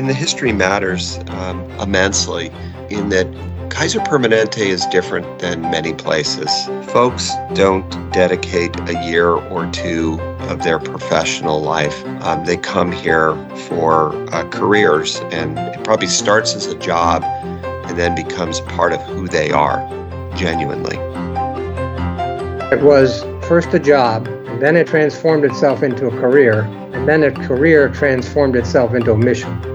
and the history matters um, immensely in that Kaiser Permanente is different than many places. Folks don't dedicate a year or two of their professional life. Um, they come here for uh, careers, and it probably starts as a job and then becomes part of who they are genuinely. It was first a job, and then it transformed itself into a career, and then a career transformed itself into a mission.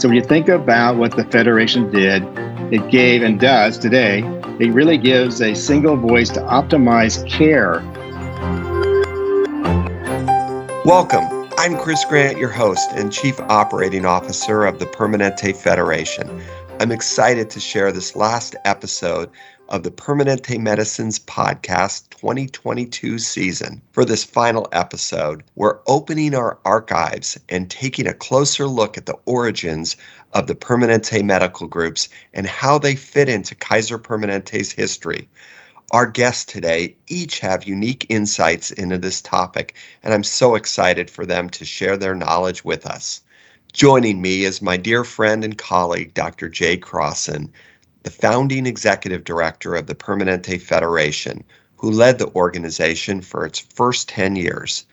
So when you think about what the Federation did, it gave and does today, it really gives a single voice to optimize care. Welcome. I'm Chris Grant, your host and Chief Operating Officer of the Permanente Federation. I'm excited to share this last episode of the Permanente Medicines Podcast 2022 season. For this final episode, we're opening our archives and taking a closer look at the origins of the Permanente medical groups and how they fit into Kaiser Permanente's history. Our guests today each have unique insights into this topic, and I'm so excited for them to share their knowledge with us. Joining me is my dear friend and colleague, Dr. Jay Crosson the founding executive director of the Permanente Federation, who led the organization for its first 10 years.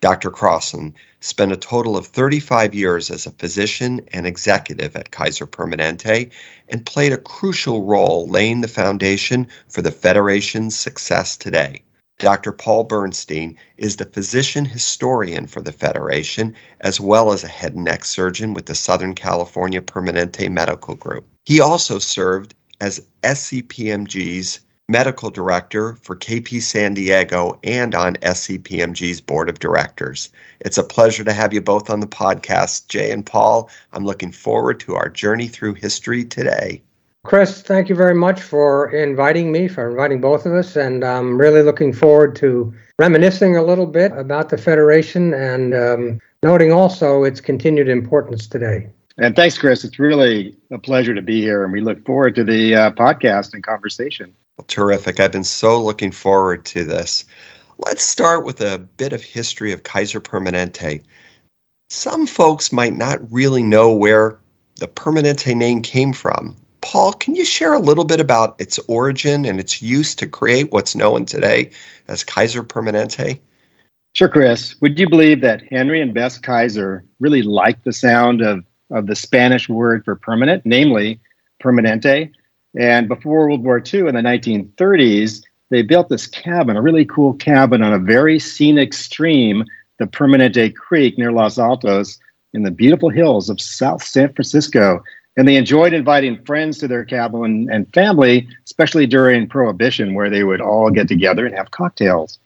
Dr. Crosson spent a total of 35 years as a physician and executive at Kaiser Permanente and played a crucial role laying the foundation for the Federation's success today. Dr. Paul Bernstein is the physician historian for the Federation, as well as a head and neck surgeon with the Southern California Permanente Medical Group. He also served as SCPMG's medical director for KP San Diego and on SCPMG's board of directors. It's a pleasure to have you both on the podcast, Jay and Paul. I'm looking forward to our journey through history today. Chris, thank you very much for inviting me, for inviting both of us, and I'm really looking forward to reminiscing a little bit about the Federation and um, noting also its continued importance today. And thanks, Chris. It's really a pleasure to be here, and we look forward to the uh, podcast and conversation. Well, terrific. I've been so looking forward to this. Let's start with a bit of history of Kaiser Permanente. Some folks might not really know where the Permanente name came from. Paul, can you share a little bit about its origin and its use to create what's known today as Kaiser Permanente? Sure, Chris. Would you believe that Henry and Bess Kaiser really liked the sound of, of the Spanish word for permanent, namely permanente? And before World War II in the 1930s, they built this cabin, a really cool cabin on a very scenic stream, the Permanente Creek near Los Altos in the beautiful hills of South San Francisco. And they enjoyed inviting friends to their cabin and family, especially during Prohibition, where they would all get together and have cocktails.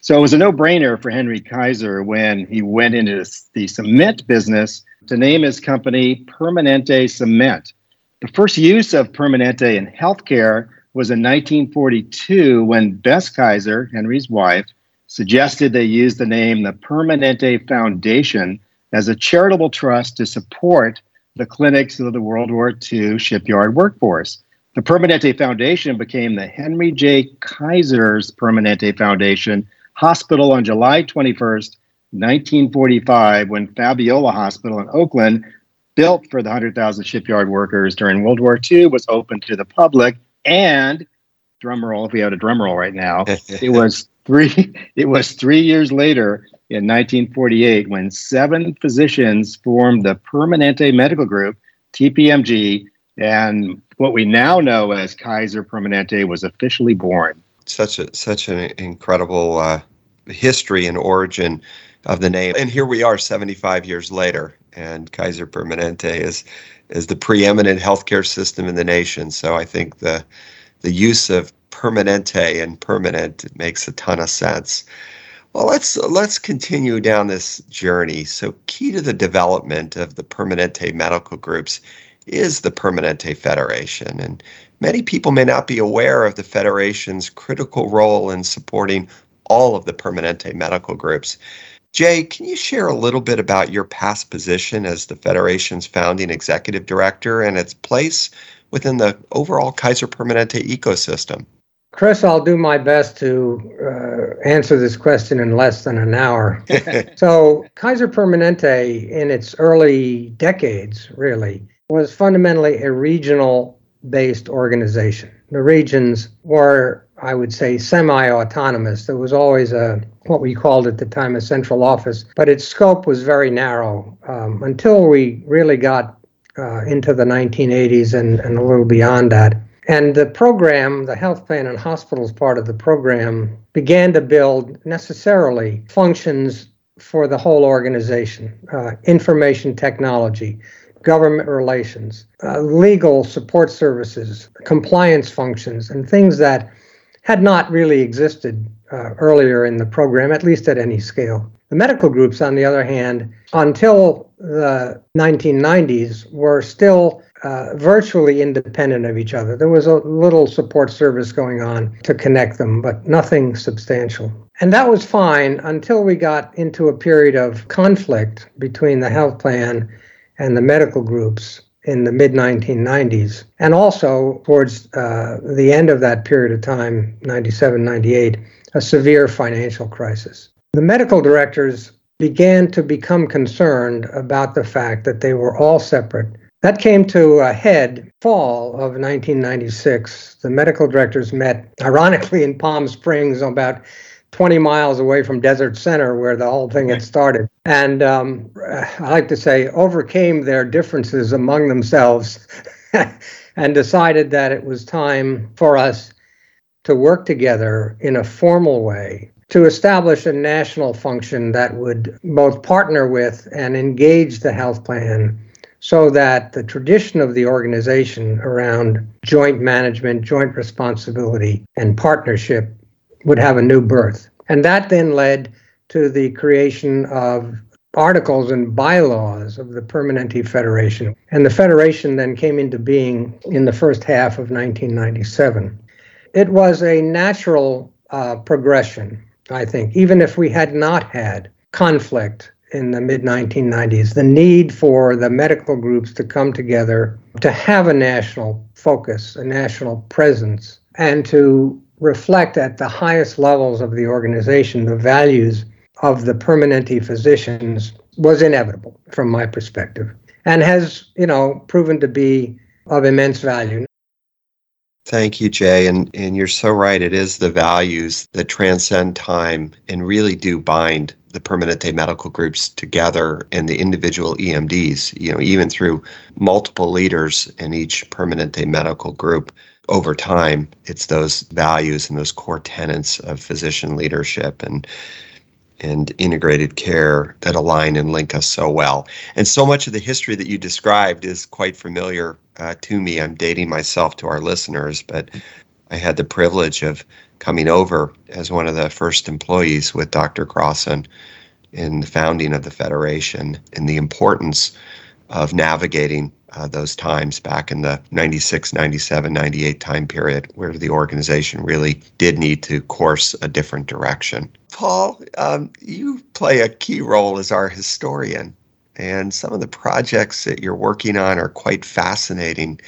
So it was a no brainer for Henry Kaiser when he went into the cement business to name his company Permanente Cement. The first use of Permanente in healthcare was in 1942 when Bess Kaiser, Henry's wife, suggested they use the name the Permanente Foundation as a charitable trust to support the clinics of the World War II shipyard workforce. The Permanente Foundation became the Henry J. Kaiser's Permanente Foundation Hospital on July 21st, 1945, when Fabiola Hospital in Oakland, built for the 100,000 shipyard workers during World War II, was open to the public. And drum roll, if we had a drum roll right now, it was three. It was three years later in 1948 when seven physicians formed the Permanente Medical Group, TPMG, and what we now know as Kaiser Permanente was officially born. Such a such an incredible uh, history and origin of the name, and here we are, 75 years later, and Kaiser Permanente is is the preeminent healthcare system in the nation. So I think the the use of permanente and permanent makes a ton of sense. Well, let's let's continue down this journey. So, key to the development of the Permanente medical groups is the Permanente Federation, and many people may not be aware of the Federation's critical role in supporting all of the Permanente medical groups. Jay, can you share a little bit about your past position as the Federation's founding executive director and its place within the overall Kaiser Permanente ecosystem? Chris, I'll do my best to uh, answer this question in less than an hour. so, Kaiser Permanente, in its early decades, really, was fundamentally a regional based organization. The regions were, I would say, semi autonomous. There was always a what we called at the time a central office, but its scope was very narrow um, until we really got uh, into the 1980s and, and a little beyond that. And the program, the health plan and hospitals part of the program, began to build necessarily functions for the whole organization uh, information technology, government relations, uh, legal support services, compliance functions, and things that had not really existed uh, earlier in the program, at least at any scale. The medical groups, on the other hand, until the 1990s, were still uh, virtually independent of each other. There was a little support service going on to connect them, but nothing substantial. And that was fine until we got into a period of conflict between the health plan and the medical groups in the mid 1990s. And also towards uh, the end of that period of time, 97, 98, a severe financial crisis. The medical directors began to become concerned about the fact that they were all separate that came to a head fall of 1996. The medical directors met, ironically, in Palm Springs, about 20 miles away from Desert Center, where the whole thing had started. And um, I like to say, overcame their differences among themselves and decided that it was time for us to work together in a formal way to establish a national function that would both partner with and engage the health plan so that the tradition of the organization around joint management, joint responsibility, and partnership would have a new birth. And that then led to the creation of articles and bylaws of the Permanente Federation. And the Federation then came into being in the first half of 1997. It was a natural uh, progression, I think, even if we had not had conflict in the mid 1990s the need for the medical groups to come together to have a national focus, a national presence, and to reflect at the highest levels of the organization the values of the Permanente physicians was inevitable from my perspective and has, you know, proven to be of immense value. Thank you, Jay. And, and you're so right. It is the values that transcend time and really do bind the Permanente medical groups together and the individual EMDs, you know, even through multiple leaders in each Permanente medical group over time, it's those values and those core tenets of physician leadership and and integrated care that align and link us so well. And so much of the history that you described is quite familiar uh, to me. I'm dating myself to our listeners, but I had the privilege of coming over as one of the first employees with Dr. Crosson in the founding of the Federation and the importance of navigating uh, those times back in the 96, 97, 98 time period where the organization really did need to course a different direction. Paul, um, you play a key role as our historian, and some of the projects that you're working on are quite fascinating.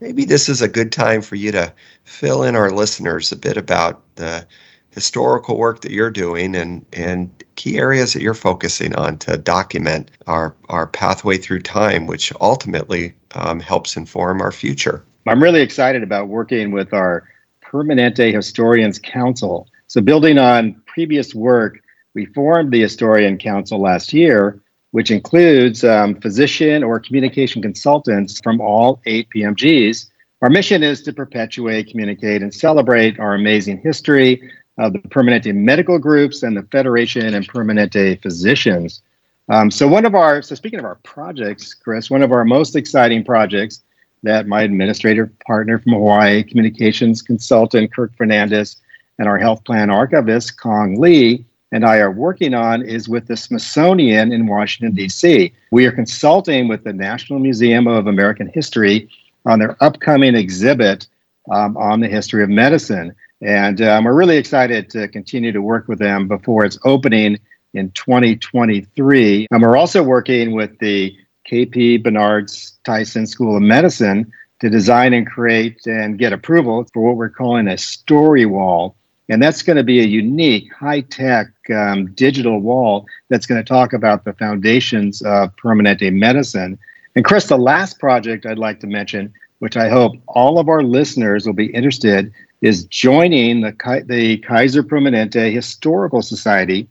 Maybe this is a good time for you to fill in our listeners a bit about the historical work that you're doing and, and key areas that you're focusing on to document our, our pathway through time, which ultimately um, helps inform our future. I'm really excited about working with our Permanente Historians Council. So, building on previous work, we formed the Historian Council last year, which includes um, physician or communication consultants from all eight PMGs. Our mission is to perpetuate, communicate, and celebrate our amazing history, of the Permanente medical groups and the Federation and Permanente physicians. Um, so one of our, so speaking of our projects, Chris, one of our most exciting projects that my administrative partner from Hawaii, communications consultant Kirk Fernandez, and our health plan archivist Kong Lee and I are working on is with the Smithsonian in Washington, D.C. We are consulting with the National Museum of American History on their upcoming exhibit um, on the history of medicine. And um, we're really excited to continue to work with them before its opening in 2023. And we're also working with the KP Bernards Tyson School of Medicine to design and create and get approval for what we're calling a story wall. And that's going to be a unique, high tech um, digital wall that's going to talk about the foundations of Permanente medicine. And Chris, the last project I'd like to mention, which I hope all of our listeners will be interested, is joining the, the Kaiser Permanente Historical Society,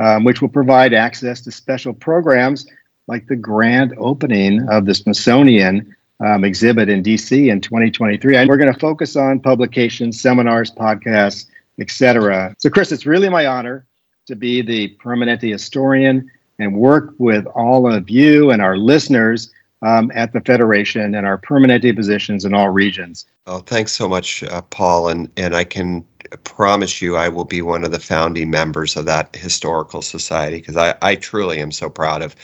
um, which will provide access to special programs like the grand opening of the Smithsonian um, exhibit in DC in 2023. And we're going to focus on publications, seminars, podcasts, etc. So, Chris, it's really my honor to be the Permanente historian and work with all of you and our listeners um, at the Federation and our Permanente positions in all regions. Oh, thanks so much, uh, Paul. And, and I can promise you I will be one of the founding members of that historical society because I, I truly am so proud of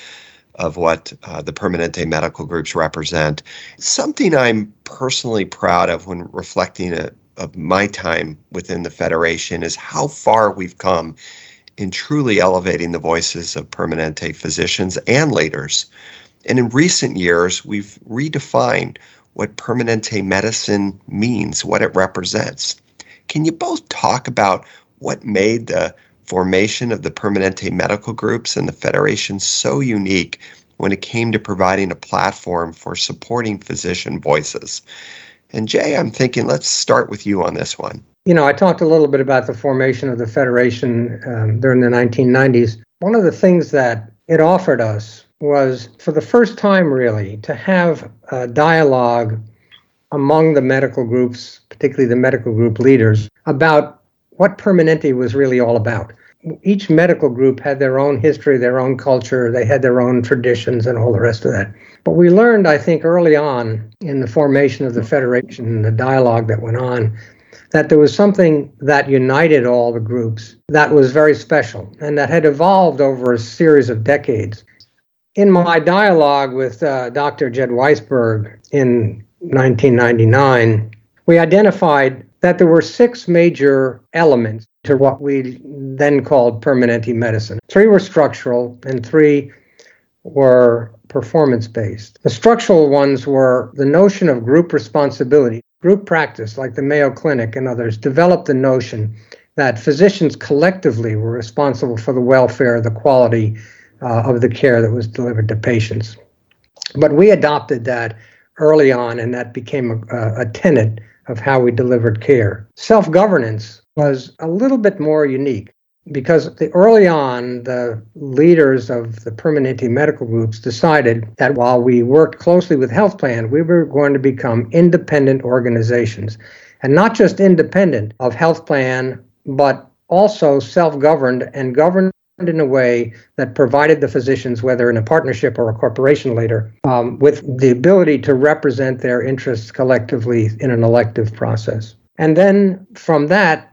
of what uh, the Permanente medical groups represent. Something I'm personally proud of when reflecting a, of my time within the Federation is how far we've come in truly elevating the voices of Permanente physicians and leaders. And in recent years, we've redefined what Permanente medicine means, what it represents. Can you both talk about what made the formation of the Permanente medical groups and the Federation so unique when it came to providing a platform for supporting physician voices? And Jay, I'm thinking let's start with you on this one. You know, I talked a little bit about the formation of the Federation um, during the 1990s. One of the things that it offered us was, for the first time, really, to have a dialogue among the medical groups, particularly the medical group leaders, about what Permanente was really all about. Each medical group had their own history, their own culture, they had their own traditions, and all the rest of that. But we learned, I think, early on in the formation of the Federation and the dialogue that went on, that there was something that united all the groups that was very special and that had evolved over a series of decades. In my dialogue with uh, Dr. Jed Weisberg in 1999, we identified that there were six major elements to what we then called Permanente medicine. Three were structural, and three were performance based. The structural ones were the notion of group responsibility. Group practice, like the Mayo Clinic and others, developed the notion that physicians collectively were responsible for the welfare, the quality uh, of the care that was delivered to patients. But we adopted that early on, and that became a, a tenet of how we delivered care. Self governance was a little bit more unique because the, early on, the leaders of the Permanente medical groups decided that while we worked closely with health plan, we were going to become independent organizations. And not just independent of health plan, but also self governed and governed in a way that provided the physicians, whether in a partnership or a corporation later, um, with the ability to represent their interests collectively in an elective process. And then from that,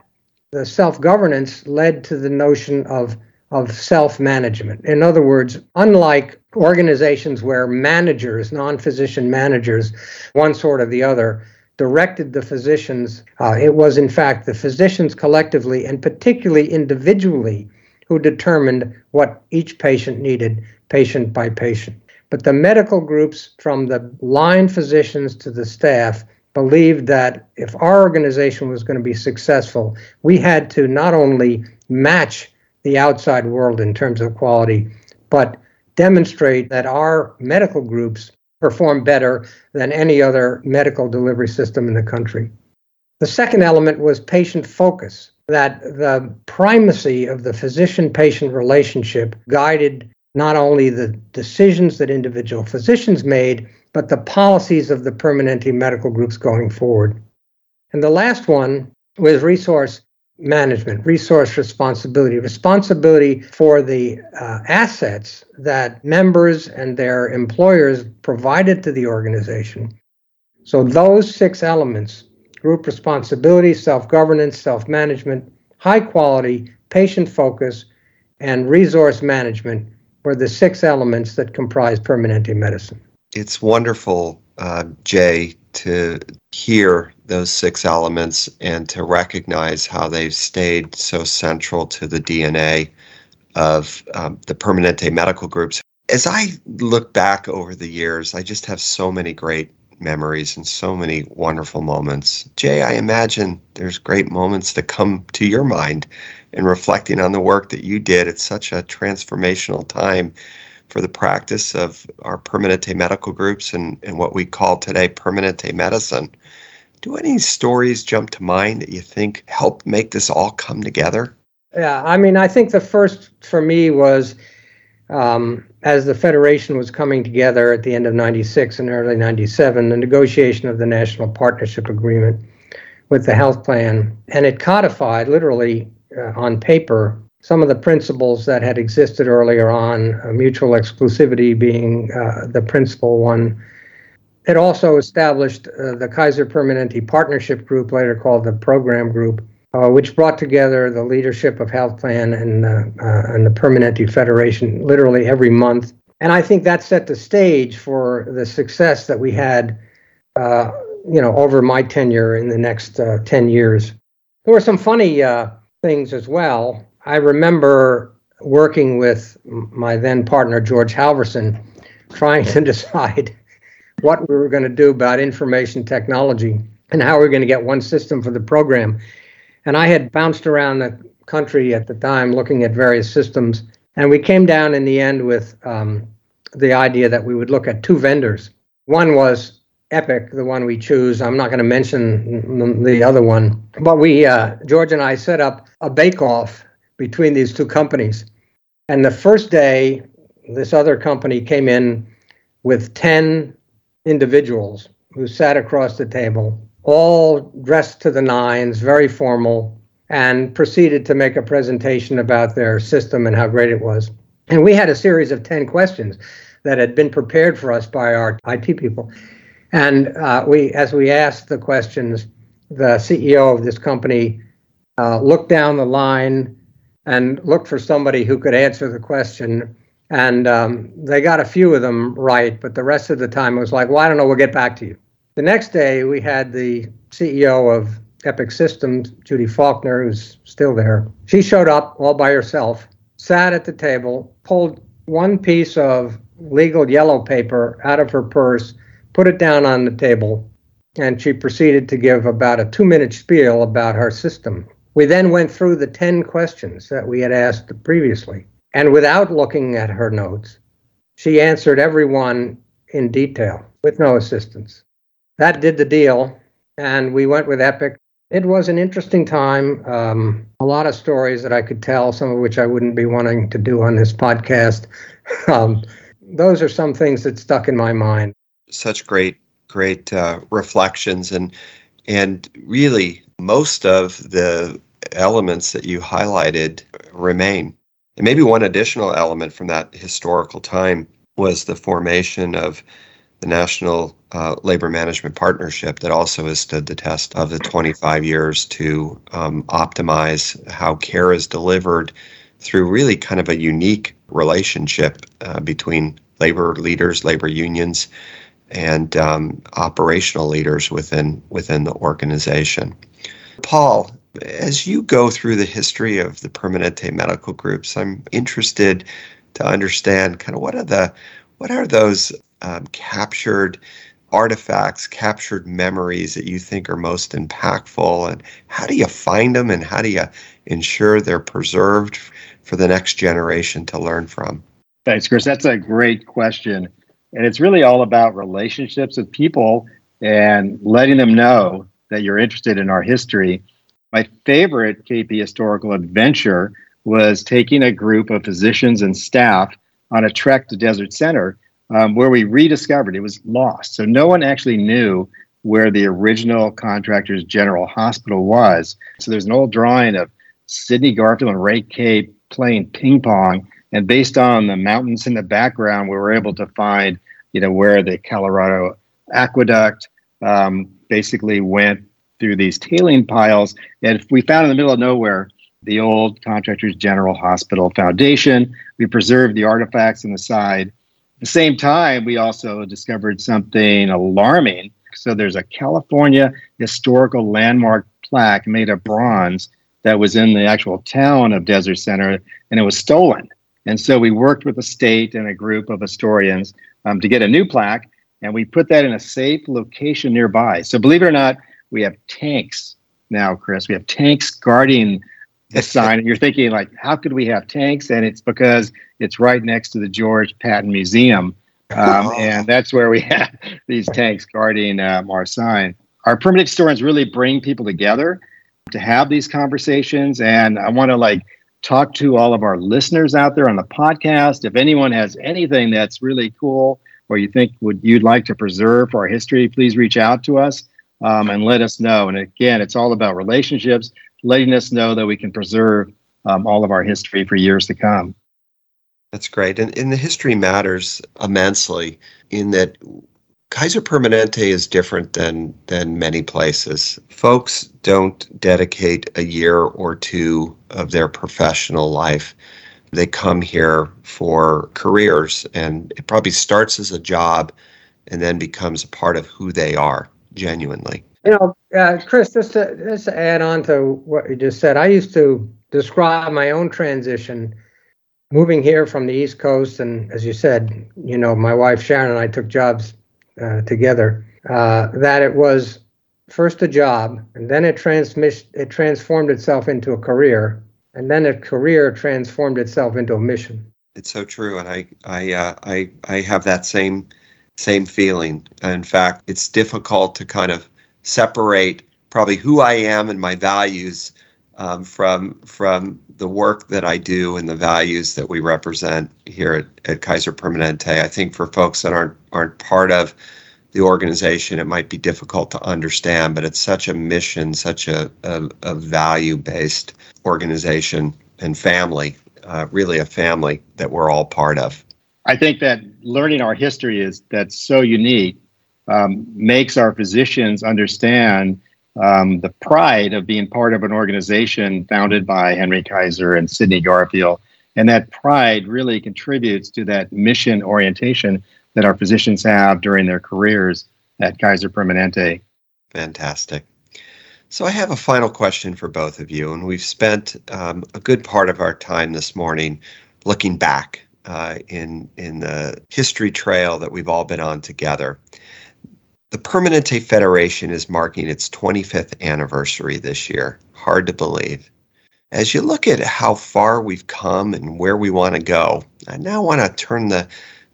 the self governance led to the notion of, of self management. In other words, unlike organizations where managers, non physician managers, one sort or the other, directed the physicians, uh, it was in fact the physicians collectively and particularly individually who determined what each patient needed, patient by patient. But the medical groups, from the line physicians to the staff, believed that if our organization was going to be successful, we had to not only match the outside world in terms of quality, but demonstrate that our medical groups perform better than any other medical delivery system in the country. The second element was patient focus that the primacy of the physician patient relationship guided not only the decisions that individual physicians made, but the policies of the Permanente medical groups going forward. And the last one was resource management, resource responsibility, responsibility for the uh, assets that members and their employers provided to the organization. So, those six elements group responsibility, self governance, self management, high quality, patient focus, and resource management were the six elements that comprise Permanente medicine. It's wonderful, uh, Jay, to hear those six elements and to recognize how they've stayed so central to the DNA of um, the Permanente medical groups. As I look back over the years, I just have so many great memories and so many wonderful moments. Jay, I imagine there's great moments that come to your mind in reflecting on the work that you did at such a transformational time for the practice of our Permanente medical groups and, and what we call today Permanente medicine. Do any stories jump to mind that you think helped make this all come together? Yeah, I mean, I think the first for me was um, as the Federation was coming together at the end of 96 and early 97, the negotiation of the National Partnership Agreement with the health plan. And it codified, literally uh, on paper, some of the principles that had existed earlier on, uh, mutual exclusivity being uh, the principal one. It also established uh, the Kaiser Permanente Partnership Group, later called the Program Group, uh, which brought together the leadership of Health Plan and, uh, uh, and the Permanente Federation literally every month. And I think that set the stage for the success that we had, uh, you know, over my tenure in the next uh, 10 years. There were some funny things as well. I remember working with my then partner, George Halvorson, trying to decide what we were going to do about information technology and how we were going to get one system for the program. And I had bounced around the country at the time looking at various systems. And we came down in the end with um, the idea that we would look at two vendors. One was Epic, the one we choose. I'm not going to mention the other one. But we, uh, George and I, set up a bake off between these two companies. And the first day, this other company came in with 10 individuals who sat across the table all dressed to the nines, very formal, and proceeded to make a presentation about their system and how great it was. And we had a series of 10 questions that had been prepared for us by our IT people. And uh, we, as we asked the questions, the CEO of this company uh, looked down the line and looked for somebody who could answer the question. And um, they got a few of them right, but the rest of the time it was like, well, I don't know, we'll get back to you. The next day, we had the CEO of Epic Systems, Judy Faulkner, who's still there. She showed up all by herself, sat at the table, pulled one piece of legal yellow paper out of her purse, put it down on the table, and she proceeded to give about a two minute spiel about her system. We then went through the 10 questions that we had asked previously. And without looking at her notes, she answered every one in detail with no assistance that did the deal, and we went with Epic. It was an interesting time. Um, a lot of stories that I could tell, some of which I wouldn't be wanting to do on this podcast. um, those are some things that stuck in my mind. Such great, great uh, reflections, and and really most of the elements that you highlighted remain. And maybe one additional element from that historical time was the formation of the National uh, Labor Management Partnership that also has stood the test of the 25 years to um, optimize how care is delivered through really kind of a unique relationship uh, between labor leaders, labor unions, and um, operational leaders within within the organization. Paul, as you go through the history of the Permanente medical groups, I'm interested to understand kind of what are the what are those um, captured artifacts, captured memories that you think are most impactful? And how do you find them and how do you ensure they're preserved for the next generation to learn from? Thanks, Chris. That's a great question. And it's really all about relationships with people and letting them know that you're interested in our history. My favorite KP historical adventure was taking a group of physicians and staff on a trek to Desert Center um, where we rediscovered it was lost. So no one actually knew where the original contractor's general hospital was. So there's an old drawing of Sidney Garfield and Ray Kay playing ping pong. And based on the mountains in the background, we were able to find, you know, where the Colorado aqueduct um, basically went through these tailing piles. And we found in the middle of nowhere the old Contractors General Hospital Foundation. We preserved the artifacts on the side the same time, we also discovered something alarming. So there's a California historical landmark plaque made of bronze that was in the actual town of Desert Center, and it was stolen. And so we worked with the state and a group of historians um, to get a new plaque. and we put that in a safe location nearby. So believe it or not, we have tanks now, Chris. We have tanks guarding the sign, and you're thinking like, how could we have tanks? And it's because it's right next to the George Patton Museum, um, and that's where we have these tanks guarding um, our sign. Our permanent historians really bring people together to have these conversations, and I want to like talk to all of our listeners out there on the podcast. If anyone has anything that's really cool or you think would you'd like to preserve for our history, please reach out to us um, and let us know. And again, it's all about relationships, letting us know that we can preserve um, all of our history for years to come. That's great. And, and the history matters immensely in that Kaiser Permanente is different than than many places. Folks don't dedicate a year or two of their professional life. They come here for careers and it probably starts as a job and then becomes a part of who they are genuinely. You know, uh, Chris, just to, just to add on to what you just said, I used to describe my own transition moving here from the East Coast. And as you said, you know, my wife Sharon and I took jobs uh, together. Uh, that it was first a job, and then it transmis- it transformed itself into a career, and then a career transformed itself into a mission. It's so true, and I I uh, I I have that same same feeling. In fact, it's difficult to kind of separate probably who I am and my values um, from from the work that I do and the values that we represent here at, at Kaiser Permanente. I think for folks that aren't aren't part of the organization, it might be difficult to understand, but it's such a mission, such a, a, a value based organization and family, uh, really a family that we're all part of. I think that learning our history is that's so unique um, makes our physicians understand um, the pride of being part of an organization founded by Henry Kaiser and Sidney Garfield. And that pride really contributes to that mission orientation that our physicians have during their careers at Kaiser Permanente. Fantastic. So, I have a final question for both of you. And we've spent um, a good part of our time this morning looking back uh, in, in the history trail that we've all been on together. The Permanente Federation is marking its 25th anniversary this year. Hard to believe. As you look at how far we've come and where we want to go, I now want to turn the,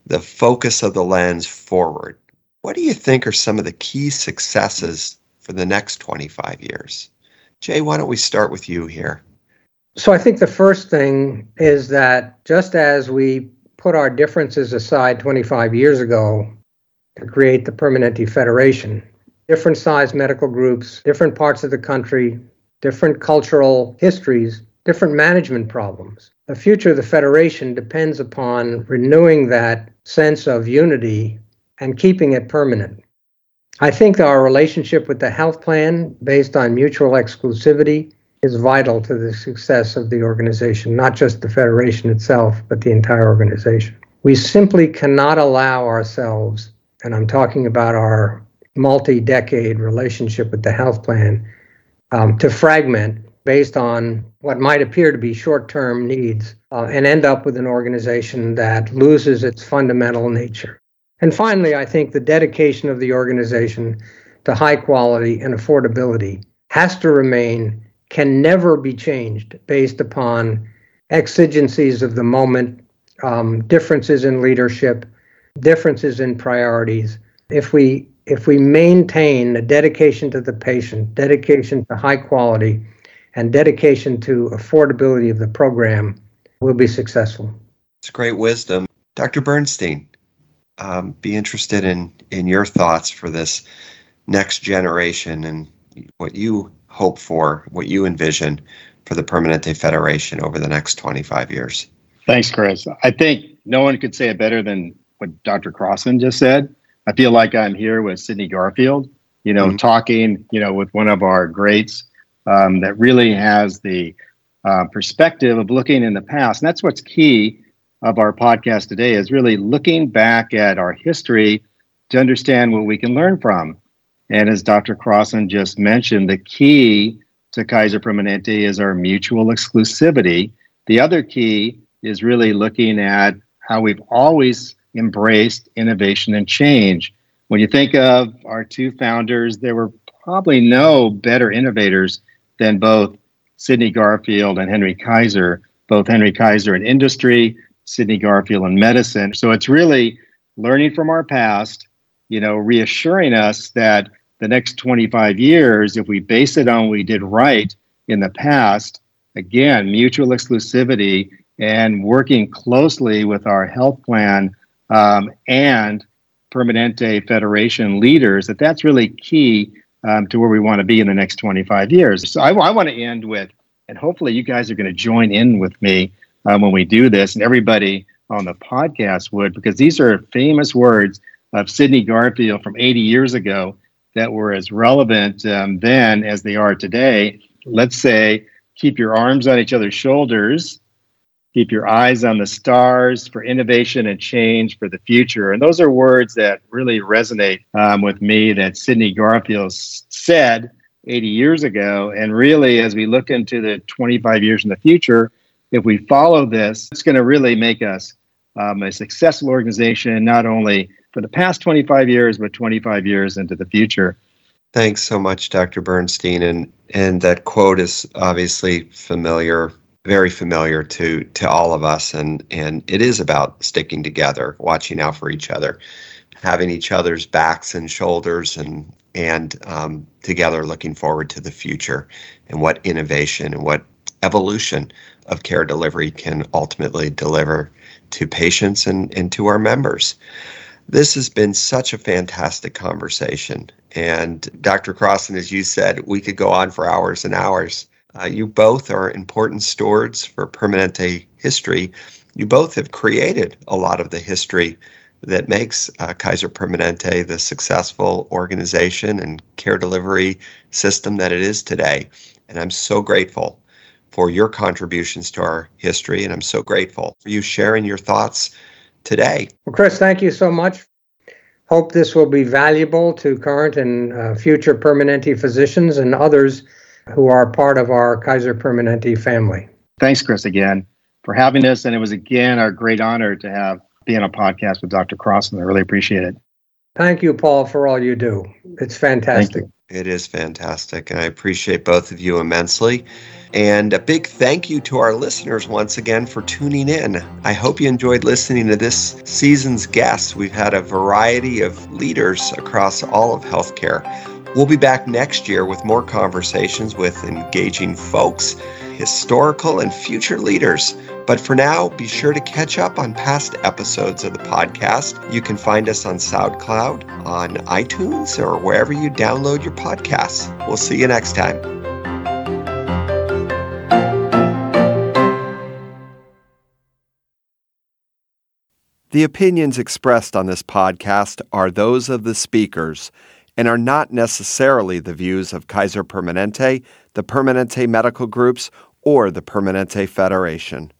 the focus of the lens forward. What do you think are some of the key successes for the next 25 years? Jay, why don't we start with you here? So I think the first thing is that just as we put our differences aside 25 years ago to create the Permanente Federation. Different sized medical groups, different parts of the country, different cultural histories, different management problems. The future of the Federation depends upon renewing that sense of unity and keeping it permanent. I think our relationship with the health plan, based on mutual exclusivity, is vital to the success of the organization, not just the Federation itself, but the entire organization. We simply cannot allow ourselves and I'm talking about our multi decade relationship with the health plan, um, to fragment based on what might appear to be short term needs uh, and end up with an organization that loses its fundamental nature. And finally, I think the dedication of the organization to high quality and affordability has to remain, can never be changed based upon exigencies of the moment, um, differences in leadership, differences in priorities. If we if we maintain a dedication to the patient, dedication to high quality, and dedication to affordability of the program, we'll be successful. It's great wisdom. Dr. Bernstein, um, be interested in, in your thoughts for this next generation and what you hope for, what you envision for the Permanente Federation over the next 25 years. Thanks, Chris. I think no one could say it better than what Dr. Crosson just said. I feel like I'm here with Sidney Garfield, you know, mm-hmm. talking, you know, with one of our greats um, that really has the uh, perspective of looking in the past. And that's what's key of our podcast today is really looking back at our history to understand what we can learn from. And as Dr. Crosson just mentioned, the key to Kaiser Permanente is our mutual exclusivity. The other key is really looking at how we've always embraced innovation and change. When you think of our two founders, there were probably no better innovators than both Sidney Garfield and Henry Kaiser, both Henry Kaiser in industry, Sidney Garfield in medicine. So it's really learning from our past, you know, reassuring us that the next 25 years, if we base it on what we did right in the past, again, mutual exclusivity and working closely with our health plan um, and Permanente Federation leaders, that that's really key um, to where we want to be in the next 25 years. So I, I want to end with, and hopefully you guys are going to join in with me um, when we do this, and everybody on the podcast would, because these are famous words of Sidney Garfield from 80 years ago that were as relevant um, then as they are today. Let's say, keep your arms on each other's shoulders keep your eyes on the stars for innovation and change for the future. And those are words that really resonate um, with me that Sidney Garfield said 80 years ago. And really, as we look into the 25 years in the future, if we follow this, it's going to really make us um, a successful organization, not only for the past 25 years, but 25 years into the future. Thanks so much, Dr. Bernstein. And, and that quote is obviously familiar very familiar to to all of us and and it is about sticking together watching out for each other having each other's backs and shoulders and and um, together looking forward to the future and what innovation and what evolution of care delivery can ultimately deliver to patients and, and to our members. This has been such a fantastic conversation. And Dr. Crosson, as you said, we could go on for hours and hours. Uh, you both are important stewards for Permanente history. You both have created a lot of the history that makes uh, Kaiser Permanente the successful organization and care delivery system that it is today. And I'm so grateful for your contributions to our history, and I'm so grateful for you sharing your thoughts today. Well, Chris, thank you so much. Hope this will be valuable to current and uh, future Permanente physicians and others who are part of our Kaiser Permanente family. Thanks, Chris, again for having us. And it was again our great honor to have be on a podcast with Dr. Crosson. I really appreciate it. Thank you, Paul, for all you do. It's fantastic. It is fantastic. And I appreciate both of you immensely. And a big thank you to our listeners once again for tuning in. I hope you enjoyed listening to this season's guests. We've had a variety of leaders across all of healthcare. We'll be back next year with more conversations with engaging folks, historical, and future leaders. But for now, be sure to catch up on past episodes of the podcast. You can find us on SoundCloud, on iTunes, or wherever you download your podcasts. We'll see you next time. The opinions expressed on this podcast are those of the speakers and are not necessarily the views of Kaiser Permanente, the Permanente Medical Groups, or the Permanente Federation.